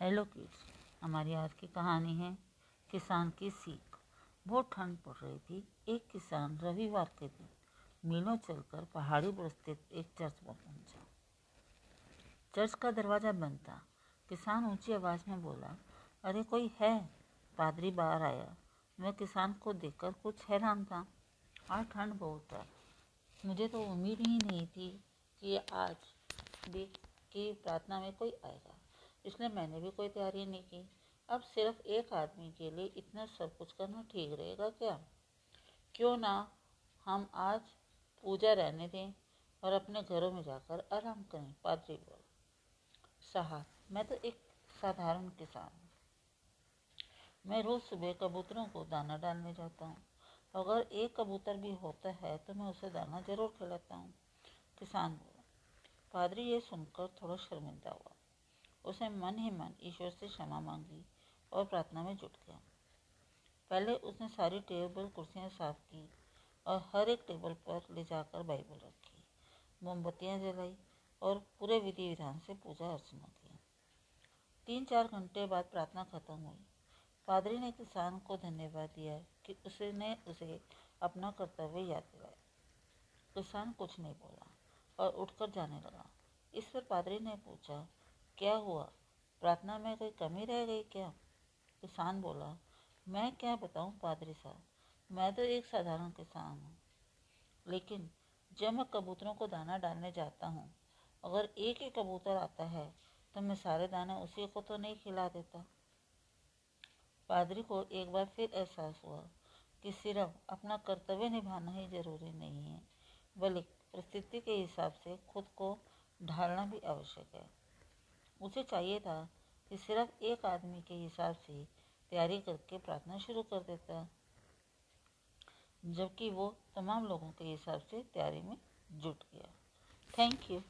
Hello kids, हमारी आज की कहानी है किसान की सीख। बहुत ठंड पड़ रही थी एक किसान रविवार के दिन मीलों चलकर पहाड़ी पर स्थित एक चर्च पर पहुँचा। चर्च का दरवाज़ा बंद था। किसान ऊँची आवाज़ में बोला, अरे कोई है? पादरी बाहर आया। मैं किसान को देखकर कुछ हैरान था। आज ठंड बहुत है। मुझे तो उम्मीद ही नहीं थी कि आज भी की प्रार्थना में कोई आएगा। इसलिए मैंने भी कोई तैयारी नहीं की। अब सिर्फ़ एक आदमी के लिए इतना सब कुछ करना ठीक रहेगा क्या? क्यों ना हम आज पूजा रहने दें और अपने घरों में जाकर आराम करें पादरी बोल। साहब, मैं तो एक साधारण किसान हूँ। मैं रोज़ सुबह कबूतरों को दाना डालने जाता हूँ। अगर एक कबूतर भी होता है तो मैं उसे दाना ज़रूर खिलाता हूँ। किसान बोला, पादरी ये सुनकर थोड़ा शर्मिंदा हुआ। उसने मन ही मन ईश्वर से क्षमा मांगी और प्रार्थना में जुट गया। पहले उसने सारी टेबल कुर्सियाँ साफ़ की और हर एक टेबल पर ले जाकर बाइबल रखी, मोमबत्तियाँ जलाई और पूरे विधि विधान से पूजा अर्चना की। तीन चार घंटे बाद प्रार्थना खत्म हुई। पादरी ने किसान को धन्यवाद दिया कि उसने उसे अपना कर्तव्य याद दिलाया। किसान कुछ नहीं बोला और उठकर जाने लगा। इस पर पादरी ने पूछा क्या हुआ? प्रार्थना में कोई कमी रह गई क्या? किसान बोला, मैं क्या बताऊँ पादरी साहब? मैं तो एक साधारण किसान हूँ। लेकिन जब मैं कबूतरों को दाना डालने जाता हूँ, अगर एक ही कबूतर आता है तो मैं सारे दाने उसी को तो नहीं खिला देता। पादरी को एक बार फिर एहसास हुआ कि सिर्फ़ अपना कर्तव्य निभाना ही ज़रूरी नहीं है, बल्कि परिस्थिति के हिसाब से खुद को ढालना भी आवश्यक है। उसे चाहिए था कि सिर्फ़ एक आदमी के हिसाब से तैयारी करके प्रार्थना शुरू कर देता, जबकि वो तमाम लोगों के हिसाब से तैयारी में जुट गया। Thank you